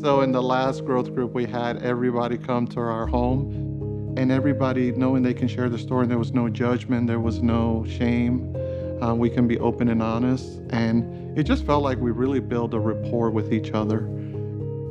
So in the last growth group we had, everybody come to our home and everybody knowing they can share the story. There was no judgment, there was no shame. Uh, we can be open and honest. And it just felt like we really built a rapport with each other.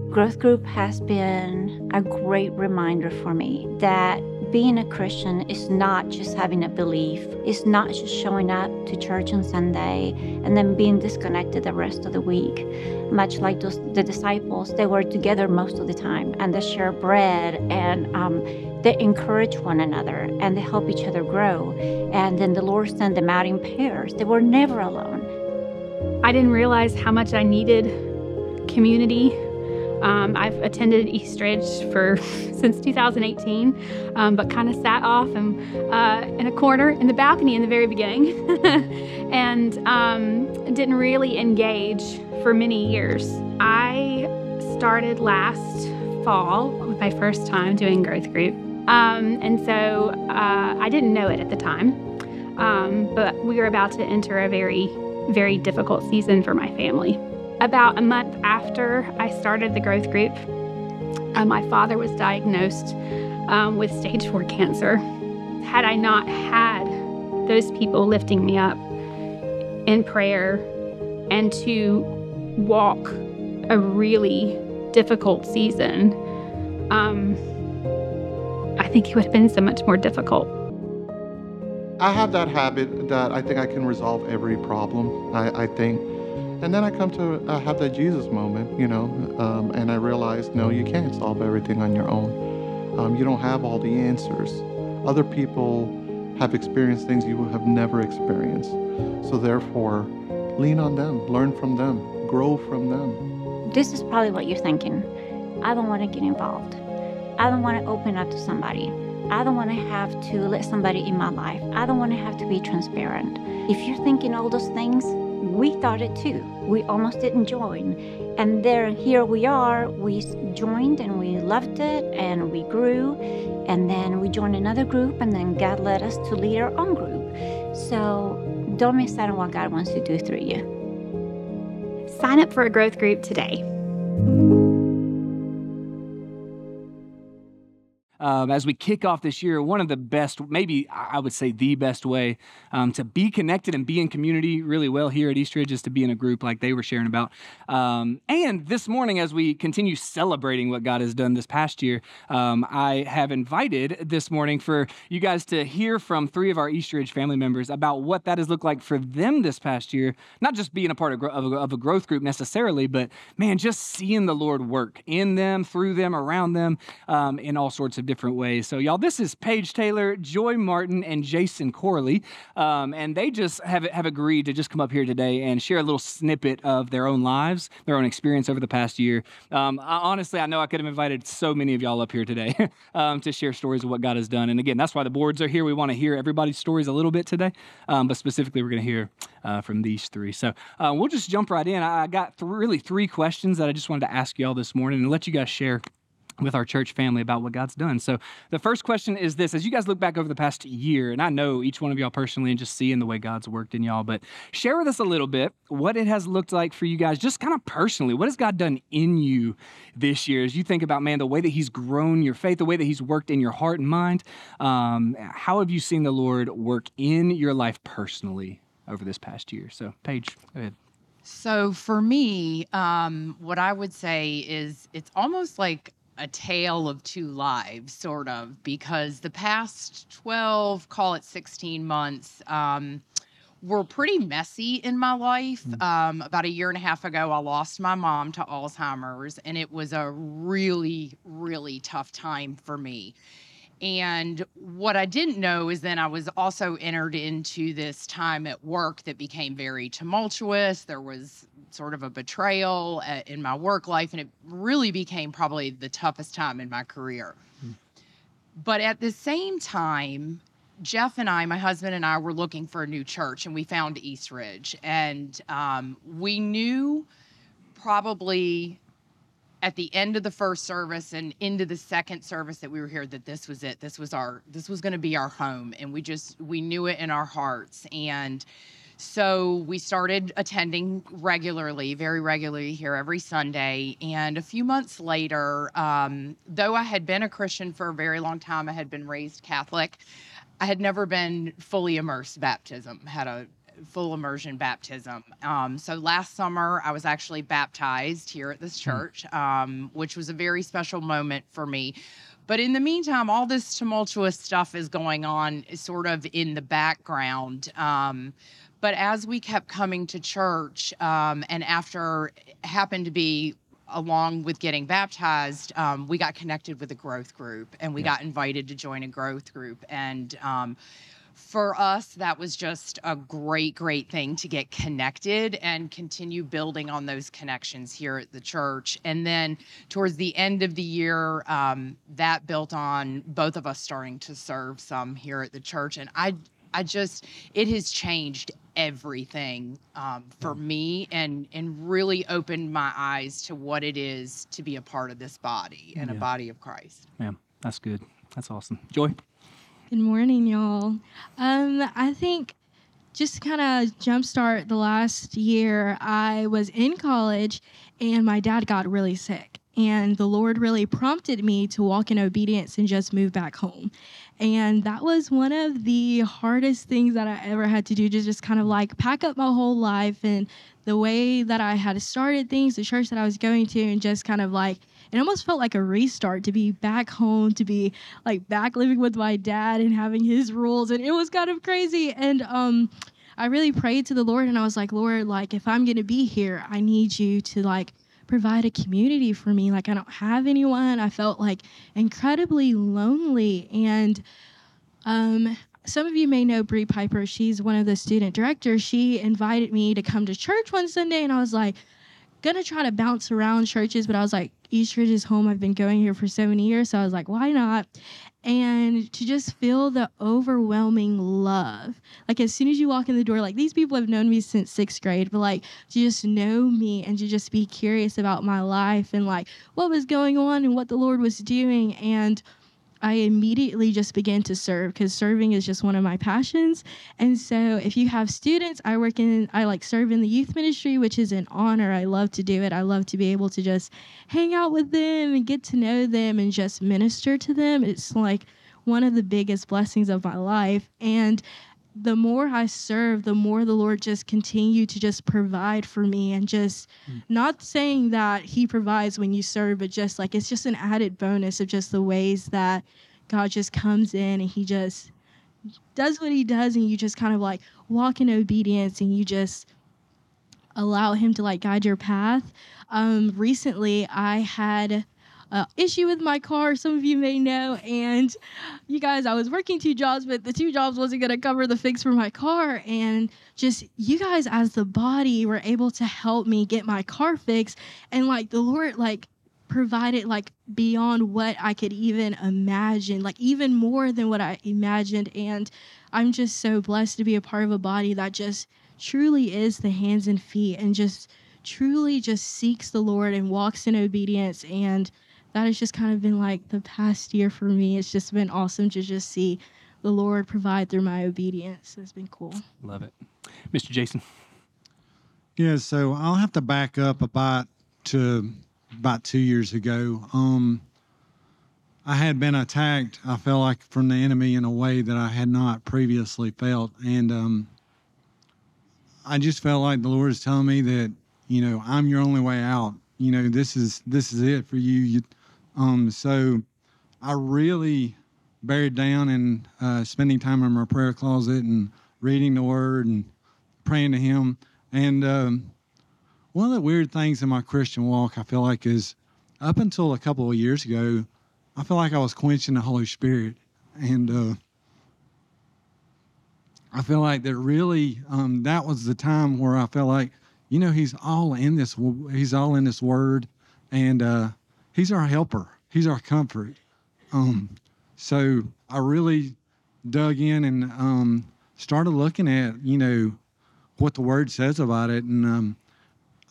Growth Group has been a great reminder for me that being a Christian is not just having a belief, it's not just showing up to church on Sunday and then being disconnected the rest of the week. Much like those, the disciples, they were together most of the time and they share bread and um, they encourage one another and they help each other grow. And then the Lord sent them out in pairs. They were never alone. I didn't realize how much I needed community um, I've attended Eastridge for since 2018, um, but kind of sat off and uh, in a corner in the balcony in the very beginning, and um, didn't really engage for many years. I started last fall with my first time doing growth group, um, and so uh, I didn't know it at the time, um, but we were about to enter a very, very difficult season for my family. About a month after I started the growth group, uh, my father was diagnosed um, with stage four cancer. Had I not had those people lifting me up in prayer and to walk a really difficult season, um, I think it would have been so much more difficult. I have that habit that I think I can resolve every problem. I, I think and then I come to uh, have that Jesus moment, you know, um, and I realize, no, you can't solve everything on your own. Um, you don't have all the answers. Other people have experienced things you have never experienced. So therefore, lean on them, learn from them, grow from them. This is probably what you're thinking. I don't want to get involved. I don't want to open up to somebody. I don't want to have to let somebody in my life. I don't want to have to be transparent. If you're thinking all those things, we thought it too. We almost didn't join. And there, here we are. We joined and we loved it and we grew. And then we joined another group, and then God led us to lead our own group. So don't miss out on what God wants to do through you. Sign up for a growth group today. Um, as we kick off this year, one of the best, maybe I would say the best way um, to be connected and be in community really well here at Eastridge is to be in a group like they were sharing about. Um, and this morning, as we continue celebrating what God has done this past year, um, I have invited this morning for you guys to hear from three of our Eastridge family members about what that has looked like for them this past year. Not just being a part of, of, a, of a growth group necessarily, but man, just seeing the Lord work in them, through them, around them, um, in all sorts of different ways. So, y'all, this is Paige Taylor, Joy Martin, and Jason Corley. Um, and they just have, have agreed to just come up here today and share a little snippet of their own lives, their own experience over the past year. Um, I, honestly, I know I could have invited so many of y'all up here today um, to share stories of what God has done. And again, that's why the boards are here. We want to hear everybody's stories a little bit today, um, but specifically, we're going to hear uh, from these three. So, uh, we'll just jump right in. I got th- really three questions that I just wanted to ask y'all this morning and let you guys share with our church family about what God's done. So, the first question is this as you guys look back over the past year, and I know each one of y'all personally and just seeing the way God's worked in y'all, but share with us a little bit what it has looked like for you guys, just kind of personally. What has God done in you this year as you think about, man, the way that He's grown your faith, the way that He's worked in your heart and mind? Um, how have you seen the Lord work in your life personally over this past year? So, Paige, go ahead. So for me, um, what I would say is it's almost like a tale of two lives, sort of, because the past 12, call it 16 months, um, were pretty messy in my life. Mm. Um, about a year and a half ago, I lost my mom to Alzheimer's, and it was a really, really tough time for me. And what I didn't know is then I was also entered into this time at work that became very tumultuous. There was sort of a betrayal uh, in my work life, and it really became probably the toughest time in my career. Hmm. But at the same time, Jeff and I, my husband and I, were looking for a new church, and we found Eastridge. And um, we knew probably at the end of the first service and into the second service that we were here that this was it this was our this was going to be our home and we just we knew it in our hearts and So we started attending regularly, very regularly here every Sunday. And a few months later, um, though I had been a Christian for a very long time, I had been raised Catholic. I had never been fully immersed baptism, had a full immersion baptism. Um, so last summer, I was actually baptized here at this church, um, which was a very special moment for me. But in the meantime, all this tumultuous stuff is going on sort of in the background. Um, but as we kept coming to church, um, and after happened to be along with getting baptized, um, we got connected with a growth group and we got invited to join a growth group. And um, for us, that was just a great, great thing to get connected and continue building on those connections here at the church. And then towards the end of the year, um, that built on both of us starting to serve some here at the church. And I, I just, it has changed everything um, for me and and really opened my eyes to what it is to be a part of this body and a body of Christ. Yeah, that's good. That's awesome. Joy. Good morning, y'all. Um, I think just to kind of jumpstart the last year, I was in college and my dad got really sick. And the Lord really prompted me to walk in obedience and just move back home. And that was one of the hardest things that I ever had to do to just kind of like pack up my whole life and the way that I had started things, the church that I was going to, and just kind of like, it almost felt like a restart to be back home, to be like back living with my dad and having his rules. And it was kind of crazy. And, um, I really prayed to the Lord and I was like, Lord, like if I'm going to be here, I need you to like provide a community for me. Like I don't have anyone. I felt like incredibly lonely and um some of you may know Bree Piper. She's one of the student directors. She invited me to come to church one Sunday and I was like gonna try to bounce around churches, but I was like, Eastridge is home. I've been going here for so many years. So I was like, why not? And to just feel the overwhelming love. Like as soon as you walk in the door, like these people have known me since sixth grade, but like to just know me and to just be curious about my life and like what was going on and what the Lord was doing. And I immediately just began to serve because serving is just one of my passions. And so if you have students, I work in, I like serve in the youth ministry, which is an honor. I love to do it. I love to be able to just hang out with them and get to know them and just minister to them. It's like one of the biggest blessings of my life. And the more I serve, the more the Lord just continued to just provide for me and just not saying that He provides when you serve, but just like it's just an added bonus of just the ways that God just comes in and He just does what He does, and you just kind of like walk in obedience and you just allow Him to like guide your path. Um, recently, I had a issue with my car. Some of you may know, and you guys, I was working two jobs, but the two jobs wasn't going to cover the fix for my car. And just you guys, as the body, were able to help me get my car fixed. And like the Lord, like, provided like beyond what I could even imagine, like even more than what I imagined. And I'm just so blessed to be a part of a body that just truly is the hands and feet and just truly just seeks the Lord and walks in obedience. And that has just kind of been like the past year for me. It's just been awesome to just see the Lord provide through my obedience. It's been cool. Love it. Mr. Jason. Yeah, so I'll have to back up about to about two years ago. Um, I had been attacked. I felt like from the enemy in a way that I had not previously felt, and um, I just felt like the Lord is telling me that you know I'm your only way out. You know this is this is it for you. you um, so I really buried down and uh, spending time in my prayer closet and reading the Word and praying to Him. And um, one of the weird things in my Christian walk, I feel like, is up until a couple of years ago, I feel like I was quenching the Holy Spirit, and uh, I feel like that really um, that was the time where I felt like, you know, He's all in this. He's all in this Word, and uh, He's our helper. He's our comfort. Um, so I really dug in and um, started looking at, you know, what the word says about it. And um,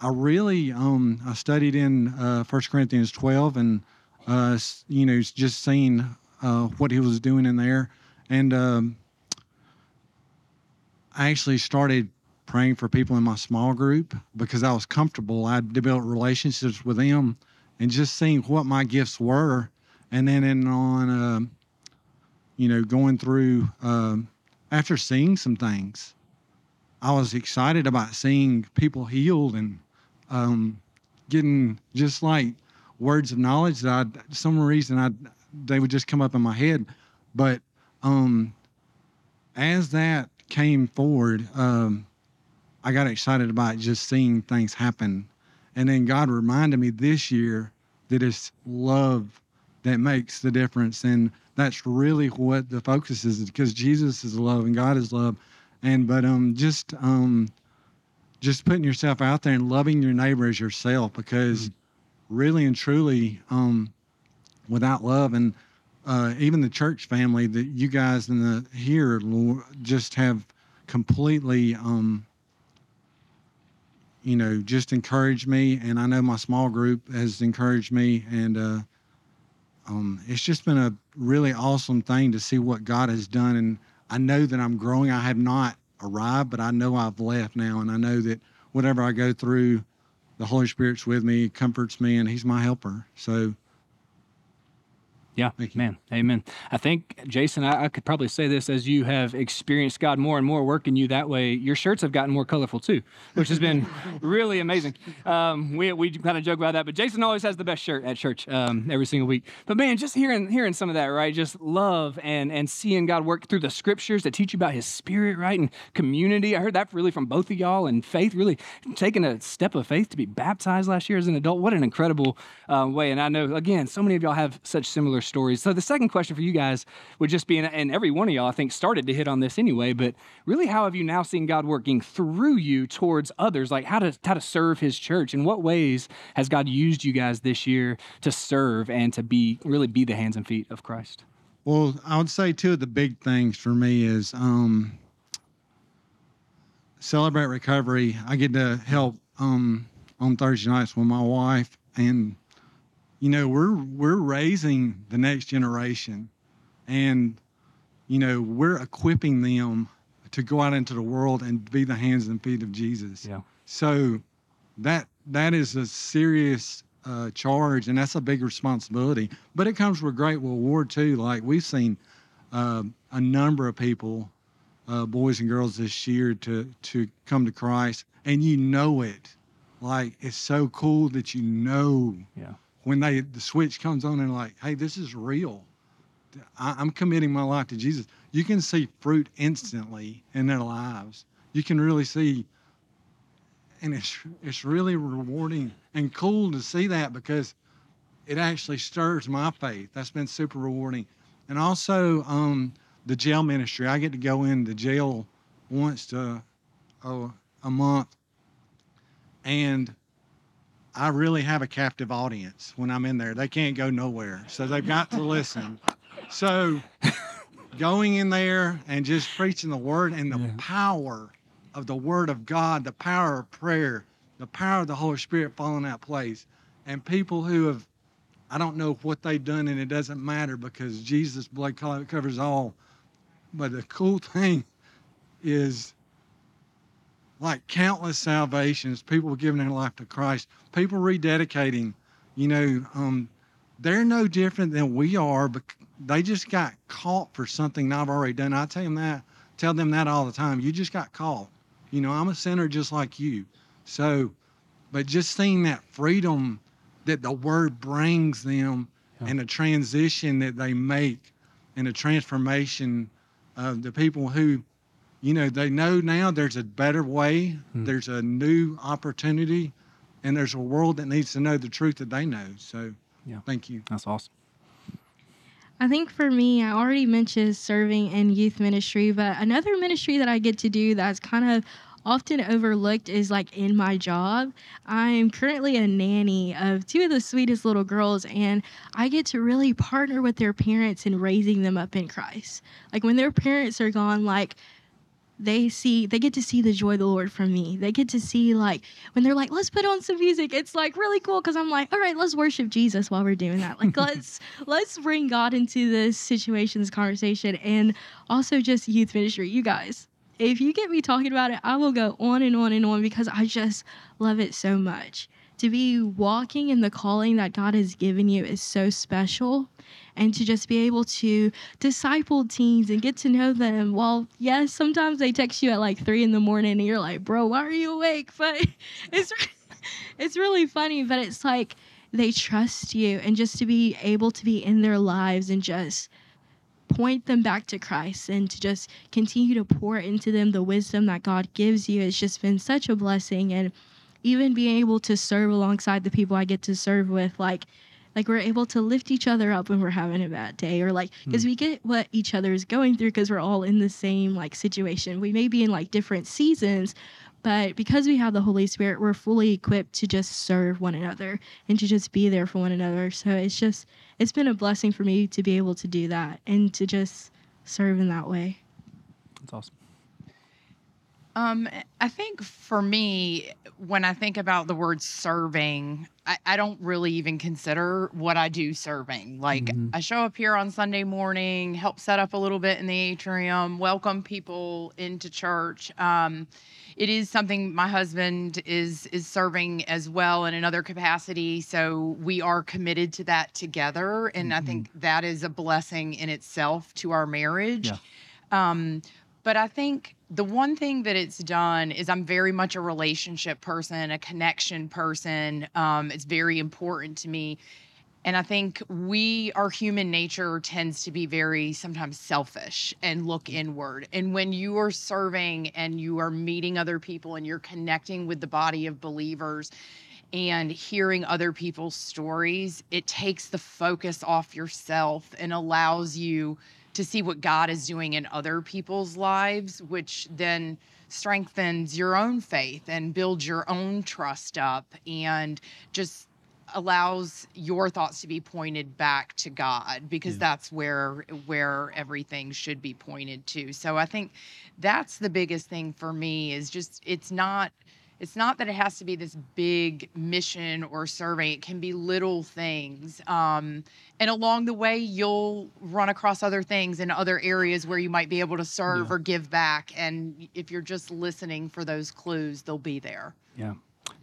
I really, um, I studied in uh, 1 Corinthians 12 and, uh, you know, just seeing uh, what he was doing in there. And um, I actually started praying for people in my small group because I was comfortable. I developed relationships with them and just seeing what my gifts were. And then in on, uh, you know, going through, um, after seeing some things, I was excited about seeing people healed and um, getting just like words of knowledge that I, some reason I they would just come up in my head. But um, as that came forward, um, I got excited about just seeing things happen. And then God reminded me this year that it's love that makes the difference. And that's really what the focus is because Jesus is love and God is love. And but um just um just putting yourself out there and loving your neighbor as yourself because really and truly um without love and uh, even the church family that you guys in the here just have completely um you know just encouraged me and i know my small group has encouraged me and uh um it's just been a really awesome thing to see what god has done and i know that i'm growing. I have not arrived but i know i've left now and i know that whatever i go through the holy spirit's with me comforts me and he's my helper. So Yeah, man, amen. I think, Jason, I, I could probably say this as you have experienced God more and more working you that way. Your shirts have gotten more colorful too, which has been really amazing. Um, we we kind of joke about that, but Jason always has the best shirt at church um, every single week. But man, just hearing hearing some of that, right? Just love and and seeing God work through the scriptures that teach you about His Spirit, right? And community. I heard that really from both of y'all, and faith. Really taking a step of faith to be baptized last year as an adult. What an incredible uh, way! And I know again, so many of y'all have such similar stories. So the second question for you guys would just be, and- every one of y'all I think started to hit on this anyway, but really, how have you now seen God working through you towards others? Like how to how to serve His church? In what ways has God used you guys this year to serve and to be really be the hands and feet of Christ? Well, I would say two of the big things for me is um, celebrate recovery. I get to help um, on Thursday nights with my wife, and you know we're we're raising the next generation, and you know we're equipping them to go out into the world and be the hands and feet of Jesus. Yeah. So that that is a serious uh, charge, and that's a big responsibility. But it comes with great reward too. Like we've seen uh, a number of people, uh, boys and girls this year, to to come to Christ, and you know it. Like it's so cool that you know Yeah. When they the switch comes on and like, hey, this is real. I, I'm committing my life to Jesus. You can see fruit instantly in their lives. You can really see, and it's it's really rewarding and cool to see that because it actually stirs my faith. That's been super rewarding, and also um, the jail ministry. I get to go into jail once to, oh, a month, and I really have a captive audience when I'm in there. They can't go nowhere, so they've got to listen. So going in there and just preaching the word and the Yeah. power of the word of God, the power of prayer, the power of the Holy Spirit falling that place, and people who have I don't know what they've done, and it doesn't matter because Jesus' blood covers all. But the cool thing is like countless salvations, people giving their life to Christ, people rededicating, you know, um, they're no different than we are, but they just got caught for something I've already done. I tell them that, tell them that all the time. You just got caught. You know, I'm a sinner just like you. So, but just seeing that freedom that the word brings them Yeah. and the transition that they make and the transformation of the people who you know they know now there's a better way Hmm. there's a new opportunity and there's a world that needs to know the truth that they know so Yeah. thank you That's awesome. I think for me, I already mentioned serving in youth ministry, but another ministry that I get to do that's kind of often overlooked is like in my job. I'm currently a nanny of two of the sweetest little girls, and I get to really partner with their parents in raising them up in Christ. Like when their parents are gone, like they see they get to see the joy of the lord from me they get to see like when they're like let's put on some music it's like really cool because i'm like all right let's worship jesus while we're doing that like let's let's bring god into this situation this conversation and also just youth ministry you guys if you get me talking about it, I will go on and on and on because I just love it so much. To be walking in the calling that God has given you is so special. And to just be able to disciple teens and get to know them. Well, yes, sometimes they text you at like three in the morning and you're like, bro, why are you awake? But it's it's really funny, but it's like they trust you and just to be able to be in their lives and just point them back to Christ and to just continue to pour into them the wisdom that God gives you. It's just been such a blessing and even being able to serve alongside the people I get to serve with like like we're able to lift each other up when we're having a bad day or like hmm. because we get what each other is going through because we're all in the same like situation we may be in like different seasons but because we have the Holy Spirit, we're fully equipped to just serve one another and to just be there for one another. So it's just, it's been a blessing for me to be able to do that and to just serve in that way. That's awesome. Um, I think for me, when I think about the word serving, I, I don't really even consider what I do serving. Like Mhm. I show up here on Sunday morning, help set up a little bit in the atrium, welcome people into church. Um, it is something my husband is is serving as well in another capacity, so we are committed to that together, and I think that is a blessing in itself to our marriage. Yeah. Um, but I think the one thing that it's done is I'm very much a relationship person, a connection person. Um, it's very important to me. And I think we, our human nature tends to be very sometimes selfish and look inward. And when you are serving and you are meeting other people and you're connecting with the body of believers and hearing other people's stories, it takes the focus off yourself and allows you to see what God is doing in other people's lives, which then strengthens your own faith and builds your own trust up and just allows your thoughts to be pointed back to God because Yeah. that's where where everything should be pointed to. So I think that's the biggest thing for me is just it's not it's not that it has to be this big mission or survey. It can be little things. Um, and along the way, you'll run across other things in other areas where you might be able to serve Yeah. or give back. And if you're just listening for those clues, they'll be there. Yeah.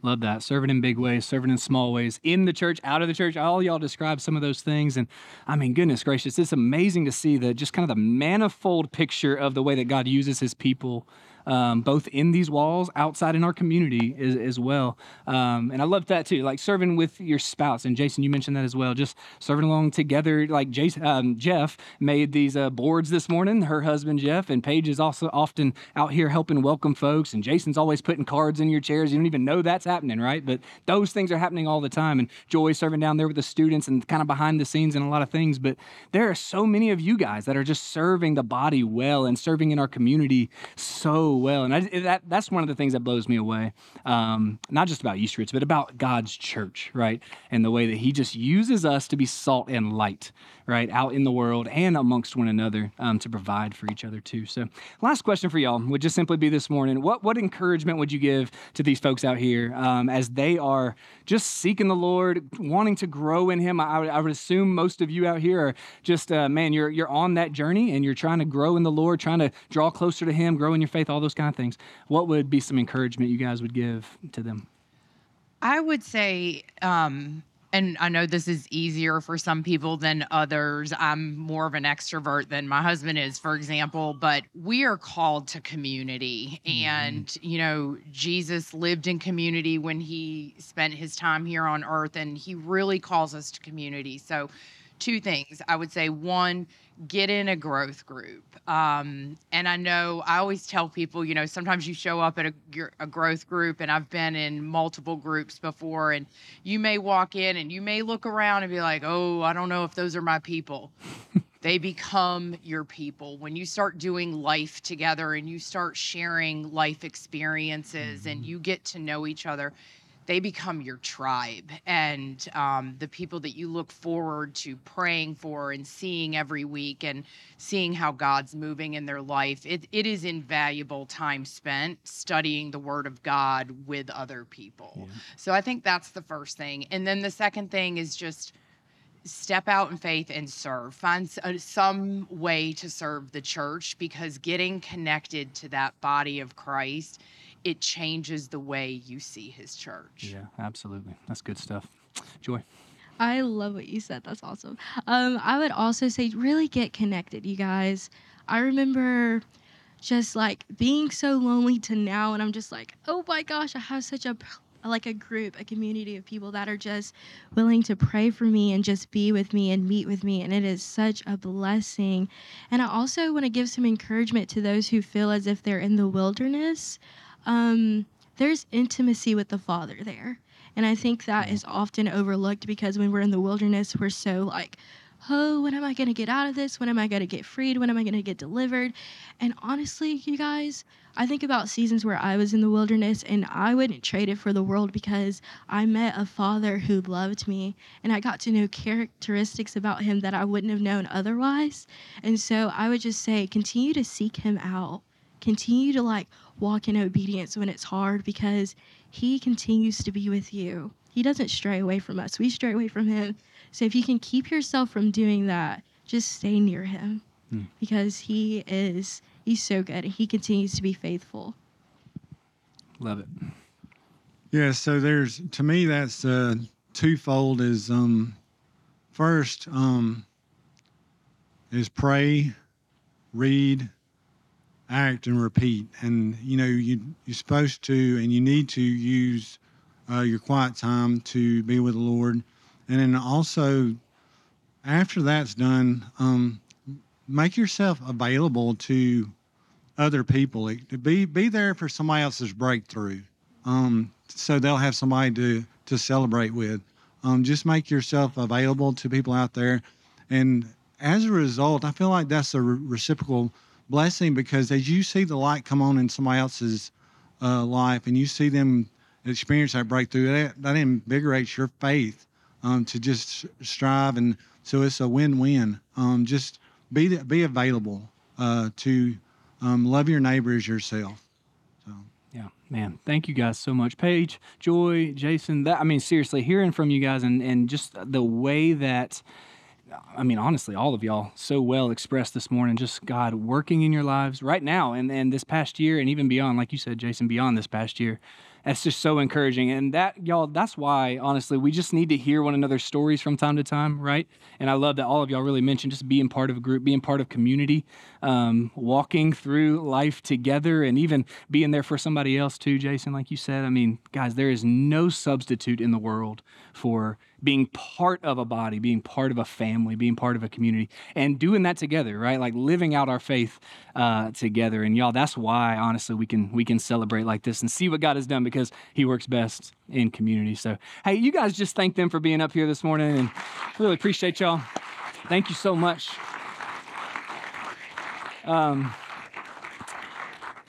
Love that. Serving in big ways, serving in small ways, in the church, out of the church. All y'all describe some of those things. And I mean, goodness gracious, it's amazing to see the just kind of the manifold picture of the way that God uses his people. Um, both in these walls, outside in our community as, as well. Um, and I love that too, like serving with your spouse. And Jason, you mentioned that as well, just serving along together. Like Jason, um, Jeff made these uh, boards this morning, her husband Jeff, and Paige is also often out here helping welcome folks. And Jason's always putting cards in your chairs. You don't even know that's happening, right? But those things are happening all the time. And Joy serving down there with the students and kind of behind the scenes and a lot of things. But there are so many of you guys that are just serving the body well and serving in our community so well. And I, that that's one of the things that blows me away. Um, not just about Eastridge, but about God's church, right? And the way that He just uses us to be salt and light, right, out in the world and amongst one another um, to provide for each other too. So, last question for y'all would just simply be this morning: What what encouragement would you give to these folks out here um, as they are just seeking the Lord, wanting to grow in Him? I, would- I would assume most of you out here are just, uh, man, you're you're on that journey and you're trying to grow in the Lord, trying to draw closer to Him, grow in your faith, all those kind of things. What would be some encouragement you guys would give to them? I would say, um, and I know this is easier for some people than others. I'm more of an extrovert than my husband is, for example, but we are called to community. Mm-hmm. And, you know, Jesus lived in community when he spent his time here on earth, and he really calls us to community. So, two things I would say one, get in a growth group. Um, and I know I always tell people, you know, sometimes you show up at a, a growth group, and I've been in multiple groups before, and you may walk in and you may look around and be like, oh, I don't know if those are my people. they become your people when you start doing life together and you start sharing life experiences and you get to know each other they become your tribe and um, the people that you look forward to praying for and seeing every week and seeing how God's moving in their life. It, it is invaluable time spent studying the Word of God with other people. So I think that's the first thing. And then the second thing is just step out in faith and serve. Find uh, some way to serve the church because getting connected to that body of Christ, it changes the way you see his church. Yeah, absolutely. That's good stuff. Joy. I love what you said. That's awesome. Um, I would also say really get connected, you guys. I remember just like being so lonely to now, and I'm just like, oh my gosh, I have such a like a group, a community of people that are just willing to pray for me and just be with me and meet with me. And it is such a blessing. And I also want to give some encouragement to those who feel as if they're in the wilderness. Um, there's intimacy with the Father there. And I think that is often overlooked because when we're in the wilderness, we're so like, oh, when am I going to get out of this? When am I going to get freed? When am I going to get delivered? And honestly, you guys, I think about seasons where I was in the wilderness and I wouldn't trade it for the world because I met a father who loved me and I got to know characteristics about him that I wouldn't have known otherwise. And so I would just say, continue to seek him out. Continue to like walk in obedience when it's hard because he continues to be with you. He doesn't stray away from us. We stray away from him. So if you can keep yourself from doing that, just stay near him Hmm. because he is he's so good and he continues to be faithful. Love it. Yeah, so there's to me that's uh, twofold. Is um, first um, is pray, read, act, and repeat. And you know you you're supposed to and you need to use uh, your quiet time to be with the Lord, and then also after that's done, um, make yourself available to other people. Be be there for somebody else's breakthrough um, so they'll have somebody to to celebrate with. Um, just make yourself available to people out there, and as a result, I feel like that's a re- reciprocal blessing because as you see the light come on in somebody else's uh, life, and you see them experience that breakthrough, that, that invigorates your faith um, to just strive, and so it's a win-win. Um, just be be available uh, to um, love your neighbor as yourself. Yeah, man. Thank you guys so much. Paige, Joy, Jason. That I mean, seriously, hearing from you guys and, and just the way that I mean, honestly, all of y'all so well expressed this morning, just God working in your lives right now and, and this past year and even beyond, like you said, Jason, beyond this past year. That's just so encouraging. And that, y'all, that's why, honestly, we just need to hear one another's stories from time to time, right? And I love that all of y'all really mentioned just being part of a group, being part of community, um, walking through life together, and even being there for somebody else too, Jason, like you said. I mean, guys, there is no substitute in the world for being part of a body, being part of a family, being part of a community, and doing that together, right? Like living out our faith uh, together. And y'all, that's why honestly we can we can celebrate like this and see what God has done because He works best in community. So hey, you guys just thank them for being up here this morning, and really appreciate y'all. Thank you so much. Um,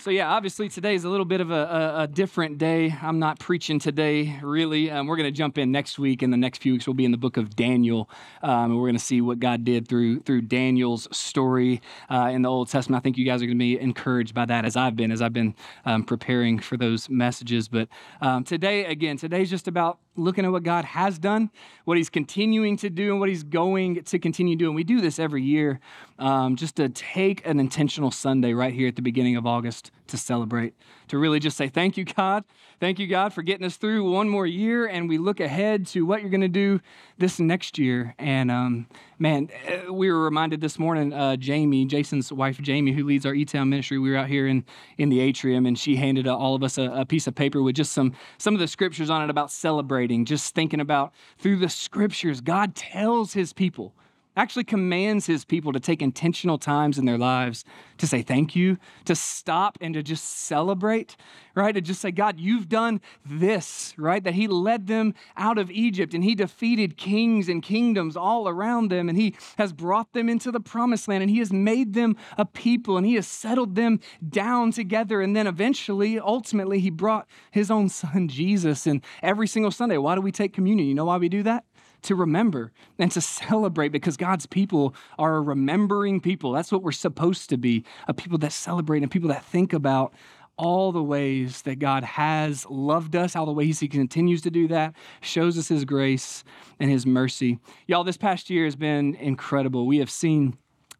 so yeah, obviously today is a little bit of a, a, a different day. I'm not preaching today, really. Um, we're going to jump in next week. In the next few weeks, we'll be in the book of Daniel, um, and we're going to see what God did through through Daniel's story uh, in the Old Testament. I think you guys are going to be encouraged by that, as I've been, as I've been um, preparing for those messages. But um, today, again, today's just about looking at what God has done, what He's continuing to do, and what He's going to continue doing. We do this every year um, just to take an intentional Sunday right here at the beginning of August to celebrate, to really just say, Thank you, God. Thank you, God, for getting us through one more year. And we look ahead to what you're going to do this next year. And um, man, eh, we were reminded this morning, uh, Jamie, Jason's wife, Jamie, who leads our E Town ministry, we were out here in, in the atrium, and she handed uh, all of us a, a piece of paper with just some, some of the scriptures on it about celebrating, just thinking about through the scriptures, God tells his people actually commands his people to take intentional times in their lives to say thank you, to stop and to just celebrate, right? To just say, God, you've done this, right? That he led them out of Egypt and he defeated kings and kingdoms all around them and he has brought them into the promised land and he has made them a people and he has settled them down together. And then eventually, ultimately, he brought his own son, Jesus. And every single Sunday, why do we take communion? You know why we do that? To remember and to celebrate because God's people are a remembering people. That's what we're supposed to be a people that celebrate and people that think about all the ways that God has loved us, all the ways He continues to do that, shows us His grace and His mercy. Y'all, this past year has been incredible. We have seen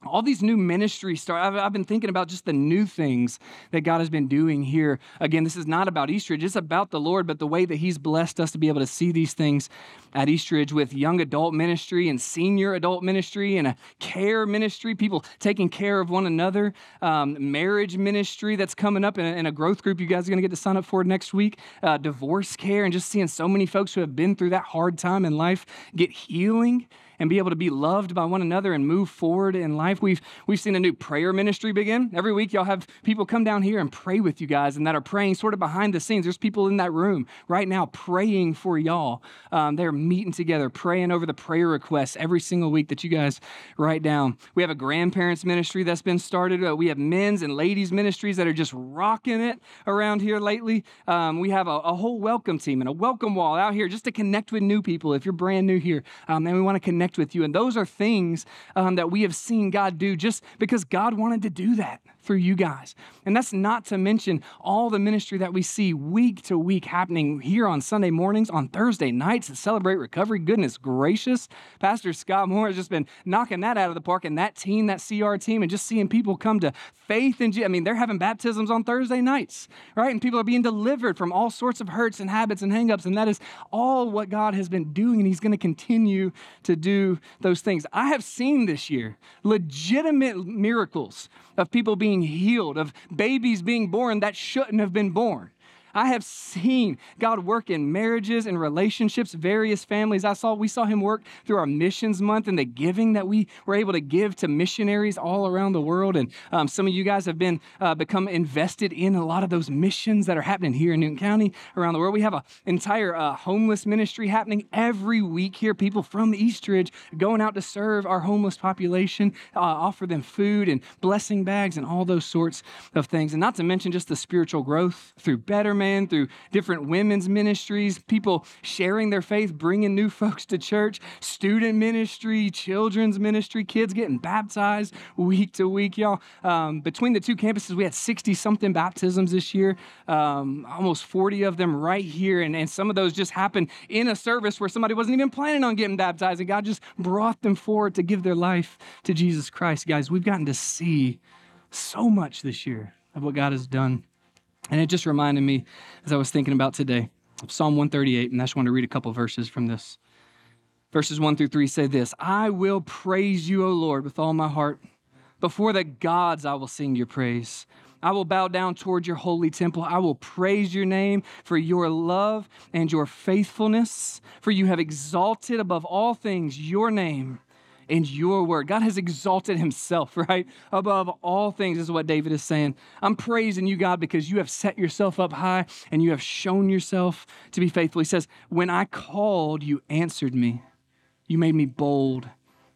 all these new ministries start. I've, I've, been thinking about just the new things that God has been doing here. Again, this is not about Eastridge, it's about the Lord, but the way that He's blessed us to be able to see these things at Eastridge with young adult ministry and senior adult ministry and a care ministry, people taking care of one another, um, marriage ministry that's coming up in a, in a, growth group you guys are going to get to sign up for next week, uh, divorce care, and just seeing so many folks who have been through that hard time in life get healing and be able to be loved by one another and move forward in life. We've we've seen a new prayer ministry begin. Every week y'all have people come down here and pray with you guys and that are praying sort of behind the scenes. There's people in that room right now praying for y'all. Um, they're meeting together, praying over the prayer requests every single week that you guys write down. We have a grandparents ministry that's been started. Uh, we have men's and ladies ministries that are just rocking it around here lately. Um, we have a, a, whole welcome team and a welcome wall out here just to connect with new people if you're brand new here. Um, and we want to connect connect with you. And those are things um, that we have seen God do just because God wanted to do that for you guys. And that's not to mention all the ministry that we see week to week happening here on Sunday mornings, on Thursday nights to celebrate recovery. Goodness gracious. Pastor Scott Moore has just been knocking that out of the park and that team, that CR team, and just seeing people come to faith in Jesus. I mean, they're having baptisms on Thursday nights, right? And people are being delivered from all sorts of hurts and habits and hangups. And that is all what God has been doing, and He's going to continue to do those things. I have seen this year legitimate miracles of people being healed, of babies being born that shouldn't have been born. I have seen God work in marriages and relationships, various families. I saw we saw him work through our missions month and the giving that we were able to give to missionaries all around the world. And um, some of you guys have been uh, become invested in a lot of those missions that are happening here in Newton County around the world. We have an entire uh, homeless ministry happening every week here. People from Eastridge going out to serve our homeless population, uh, offer them food and blessing bags and all those sorts of things. And not to mention just the spiritual growth through betterment Man, through different women's ministries, people sharing their faith, bringing new folks to church, student ministry, children's ministry, kids getting baptized week to week, y'all. Um, between the two campuses, we had 60 something baptisms this year, um, almost 40 of them right here. And, and some of those just happened in a service where somebody wasn't even planning on getting baptized, and God just brought them forward to give their life to Jesus Christ. Guys, we've gotten to see so much this year of what God has done. And it just reminded me as I was thinking about today, Psalm 138, and I just want to read a couple verses from this. Verses 1 through 3 say this I will praise you, O Lord, with all my heart. Before the gods, I will sing your praise. I will bow down toward your holy temple. I will praise your name for your love and your faithfulness, for you have exalted above all things your name and your word. God has exalted himself, right? Above all things, is what David is saying. I'm praising you, God, because you have set yourself up high and you have shown yourself to be faithful. He says, When I called, you answered me. You made me bold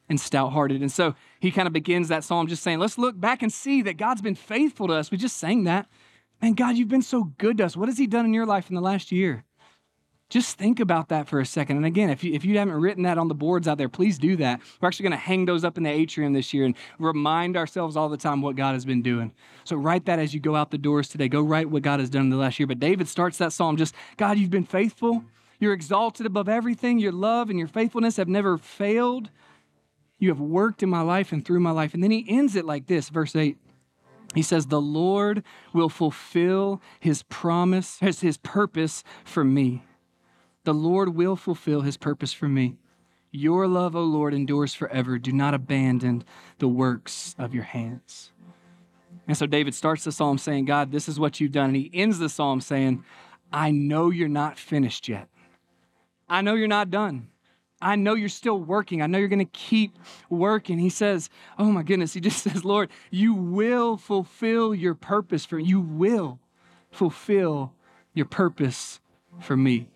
and stout hearted. And so he kind of begins that psalm just saying, Let's look back and see that God's been faithful to us. We just sang that. Man, God, you've been so good to us. What has he done in your life in the last year? Just think about that for a second. And again, if you, if you haven't written that on the boards out there, please do that. We're actually going to hang those up in the atrium this year and remind ourselves all the time what God has been doing. So write that as you go out the doors today. Go write what God has done in the last year. But David starts that psalm just, God, you've been faithful. You're exalted above everything. Your love and your faithfulness have never failed. You have worked in my life and through my life. And then he ends it like this, verse 8. He says, The Lord will fulfill his promise, his, his purpose for me. The Lord will fulfill his purpose for me. Your love, O Lord, endures forever. Do not abandon the works of your hands. And so David starts the psalm saying, God, this is what you've done. And he ends the psalm saying, I know you're not finished yet. I know you're not done. I know you're still working. I know you're going to keep working. He says, Oh my goodness. He just says, Lord, you will fulfill your purpose for me. you will fulfill your purpose for me.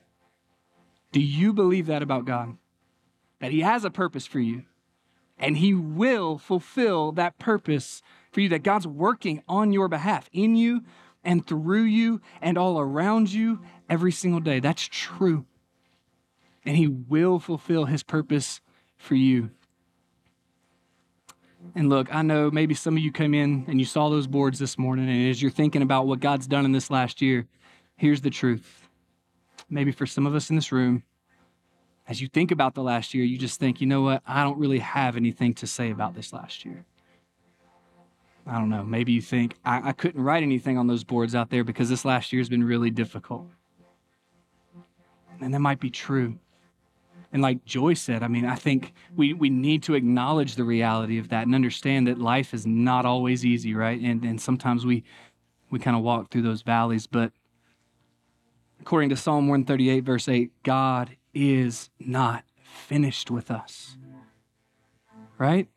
Do you believe that about God? That He has a purpose for you and He will fulfill that purpose for you, that God's working on your behalf, in you and through you and all around you every single day. That's true. And He will fulfill His purpose for you. And look, I know maybe some of you came in and you saw those boards this morning, and as you're thinking about what God's done in this last year, here's the truth. Maybe for some of us in this room, as you think about the last year, you just think, you know what? I don't really have anything to say about this last year. I don't know. Maybe you think, I, I couldn't write anything on those boards out there because this last year has been really difficult. And that might be true. And like Joy said, I mean, I think we, we need to acknowledge the reality of that and understand that life is not always easy, right? And, and sometimes we, we kind of walk through those valleys. But according to Psalm 138, verse 8, God is not finished with us, right?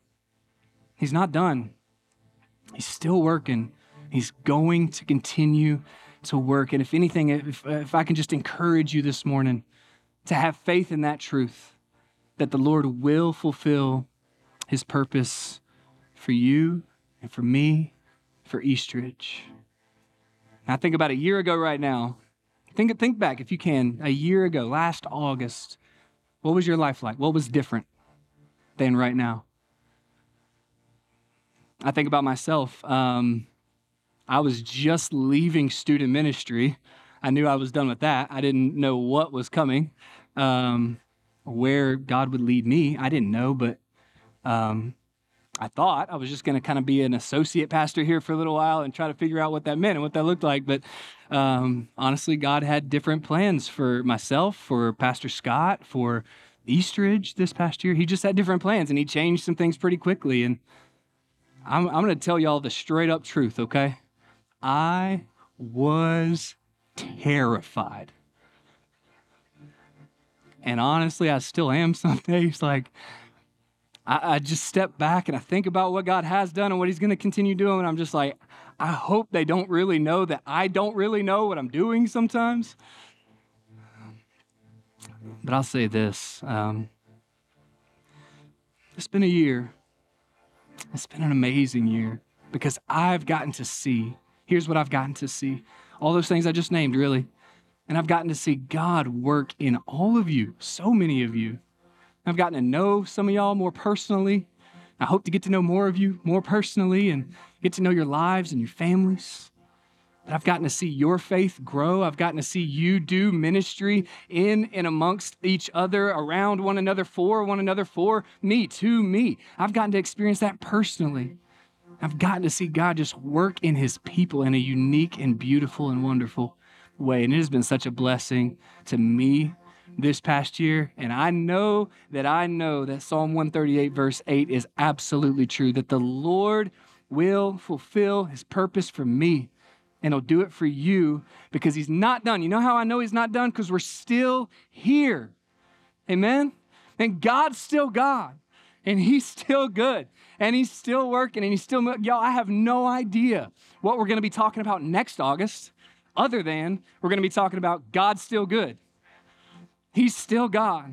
He's not done. He's still working. He's going to continue to work. And if anything, if, if I can just encourage you this morning, to have faith in that truth that the Lord will fulfill his purpose for you and for me, for Eastridge. I think about a year ago right now. Think, think back, if you can, a year ago, last August. What was your life like? What was different than right now? I think about myself. Um, I was just leaving student ministry. I knew I was done with that. I didn't know what was coming um, where God would lead me. I didn't know, but um, I thought I was just going to kind of be an associate pastor here for a little while and try to figure out what that meant and what that looked like. But um, honestly, God had different plans for myself, for Pastor Scott, for Eastridge this past year. He just had different plans and he changed some things pretty quickly. And I'm, I'm going to tell y'all the straight up truth, okay? I was terrified and honestly, I still am some days. Like, I, I just step back and I think about what God has done and what He's going to continue doing. And I'm just like, I hope they don't really know that I don't really know what I'm doing sometimes. But I'll say this um, it's been a year. It's been an amazing year because I've gotten to see. Here's what I've gotten to see all those things I just named, really. And I've gotten to see God work in all of you, so many of you. I've gotten to know some of y'all more personally. I hope to get to know more of you more personally and get to know your lives and your families. But I've gotten to see your faith grow. I've gotten to see you do ministry in and amongst each other, around one another, for one another, for me, to me. I've gotten to experience that personally. I've gotten to see God just work in his people in a unique and beautiful and wonderful way. And it has been such a blessing to me this past year. And I know that I know that Psalm 138, verse 8 is absolutely true that the Lord will fulfill his purpose for me. And he'll do it for you because he's not done. You know how I know he's not done? Because we're still here. Amen? And God's still God. And he's still good. And he's still working. And he's still, y'all, I have no idea what we're going to be talking about next August other than we're going to be talking about God's still good. He's still God.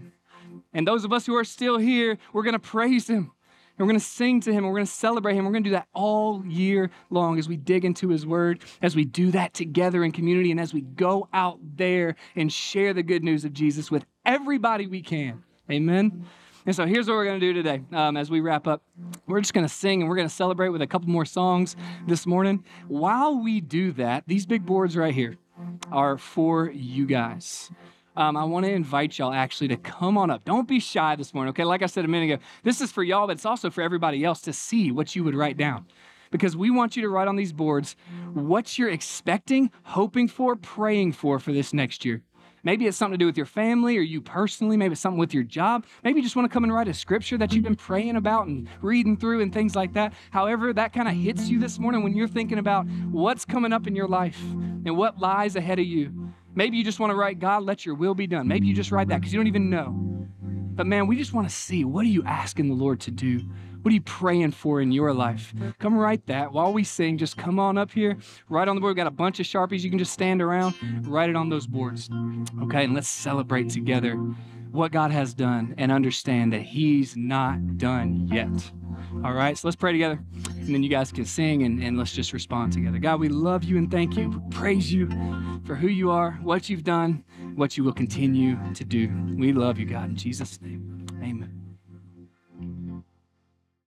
And those of us who are still here, we're going to praise Him. And we're going to sing to Him. And we're going to celebrate Him. We're going to do that all year long as we dig into His Word, as we do that together in community, and as we go out there and share the good news of Jesus with everybody we can. Amen. And so here's what we're going to do today um, as we wrap up. We're just going to sing and we're going to celebrate with a couple more songs this morning. While we do that, these big boards right here are for you guys. Um, I want to invite y'all actually to come on up. Don't be shy this morning, okay? Like I said a minute ago, this is for y'all, but it's also for everybody else to see what you would write down. Because we want you to write on these boards what you're expecting, hoping for, praying for for this next year. Maybe it's something to do with your family or you personally. Maybe it's something with your job. Maybe you just want to come and write a scripture that you've been praying about and reading through and things like that. However, that kind of hits you this morning when you're thinking about what's coming up in your life and what lies ahead of you. Maybe you just want to write, God, let your will be done. Maybe you just write that because you don't even know. But man, we just want to see what are you asking the Lord to do? What are you praying for in your life? Come write that while we sing. Just come on up here, write on the board. We've got a bunch of Sharpies. You can just stand around, write it on those boards. Okay, and let's celebrate together what God has done and understand that He's not done yet. All right, so let's pray together, and then you guys can sing and, and let's just respond together. God, we love you and thank you. We praise you for who you are, what you've done, what you will continue to do. We love you, God, in Jesus' name.